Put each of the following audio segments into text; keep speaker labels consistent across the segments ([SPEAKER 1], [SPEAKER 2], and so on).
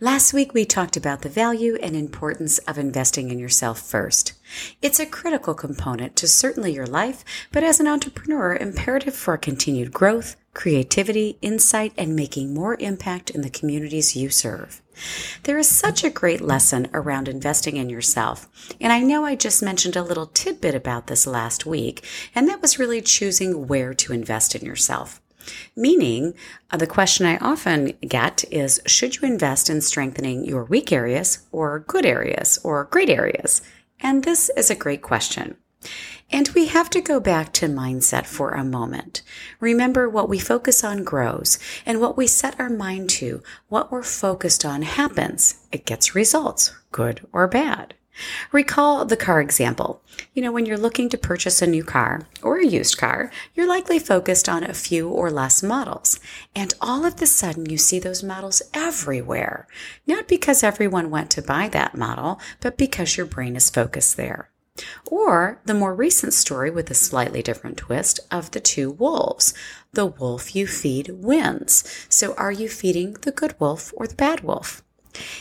[SPEAKER 1] Last week, we talked about the value and importance of investing in yourself first. It's a critical component to certainly your life, but as an entrepreneur, imperative for continued growth, creativity, insight, and making more impact in the communities you serve. There is such a great lesson around investing in yourself. And I know I just mentioned a little tidbit about this last week, and that was really choosing where to invest in yourself. Meaning, uh, the question I often get is should you invest in strengthening your weak areas or good areas or great areas? And this is a great question. And we have to go back to mindset for a moment. Remember what we focus on grows and what we set our mind to, what we're focused on happens. It gets results, good or bad. Recall the car example. You know, when you're looking to purchase a new car or a used car, you're likely focused on a few or less models. And all of the sudden, you see those models everywhere. Not because everyone went to buy that model, but because your brain is focused there. Or the more recent story with a slightly different twist of the two wolves. The wolf you feed wins. So are you feeding the good wolf or the bad wolf?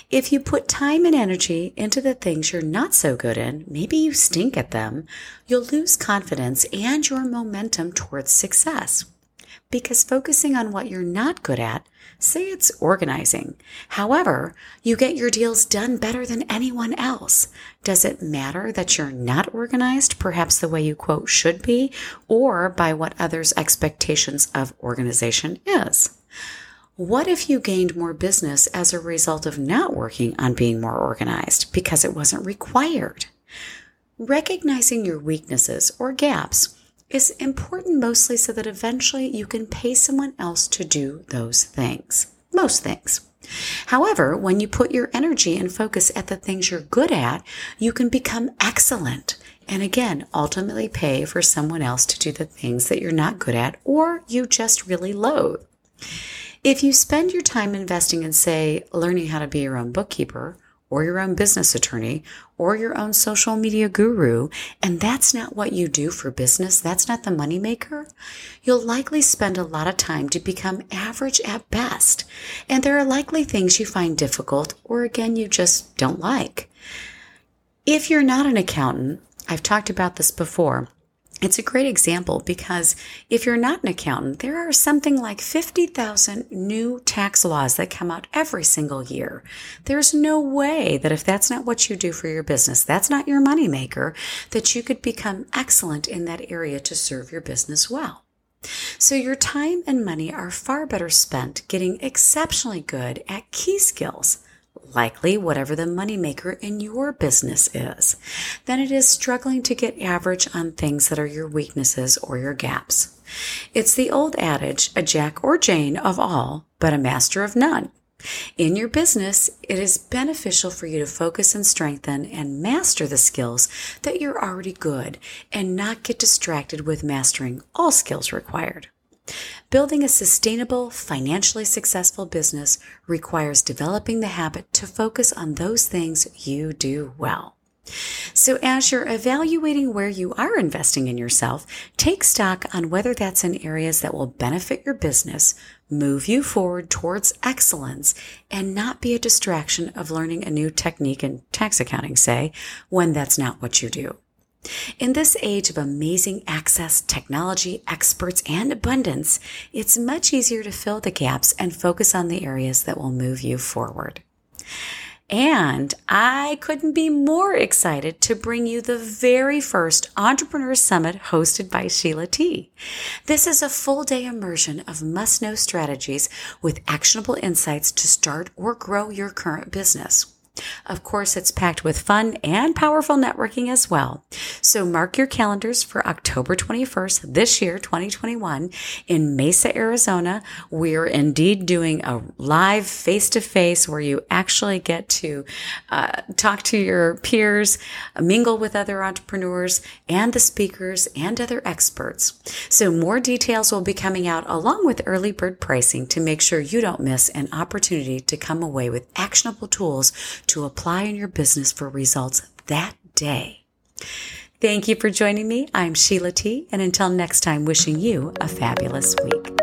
[SPEAKER 1] If you put time and energy into the things you're not so good in, maybe you stink at them, you'll lose confidence and your momentum towards success. Because focusing on what you're not good at, say it's organizing. However, you get your deals done better than anyone else. Does it matter that you're not organized, perhaps the way you quote should be, or by what others' expectations of organization is? What if you gained more business as a result of not working on being more organized because it wasn't required? Recognizing your weaknesses or gaps is important mostly so that eventually you can pay someone else to do those things. Most things. However, when you put your energy and focus at the things you're good at, you can become excellent and again, ultimately pay for someone else to do the things that you're not good at or you just really loathe. If you spend your time investing in, say, learning how to be your own bookkeeper, or your own business attorney, or your own social media guru, and that's not what you do for business, that's not the moneymaker, you'll likely spend a lot of time to become average at best. And there are likely things you find difficult, or again, you just don't like. If you're not an accountant, I've talked about this before, it's a great example because if you're not an accountant, there are something like 50,000 new tax laws that come out every single year. There's no way that if that's not what you do for your business, that's not your moneymaker, that you could become excellent in that area to serve your business well. So your time and money are far better spent getting exceptionally good at key skills likely whatever the moneymaker in your business is, than it is struggling to get average on things that are your weaknesses or your gaps. It's the old adage, a Jack or Jane of all, but a master of none. In your business, it is beneficial for you to focus and strengthen and master the skills that you're already good and not get distracted with mastering all skills required. Building a sustainable, financially successful business requires developing the habit to focus on those things you do well. So, as you're evaluating where you are investing in yourself, take stock on whether that's in areas that will benefit your business, move you forward towards excellence, and not be a distraction of learning a new technique in tax accounting, say, when that's not what you do. In this age of amazing access, technology, experts, and abundance, it's much easier to fill the gaps and focus on the areas that will move you forward. And I couldn't be more excited to bring you the very first Entrepreneur Summit hosted by Sheila T. This is a full day immersion of must know strategies with actionable insights to start or grow your current business. Of course, it's packed with fun and powerful networking as well. So mark your calendars for October 21st this year, 2021 in Mesa, Arizona. We're indeed doing a live face to face where you actually get to uh, talk to your peers, mingle with other entrepreneurs and the speakers and other experts. So more details will be coming out along with early bird pricing to make sure you don't miss an opportunity to come away with actionable tools to apply in your business for results that day. Thank you for joining me. I'm Sheila T. And until next time, wishing you a fabulous week.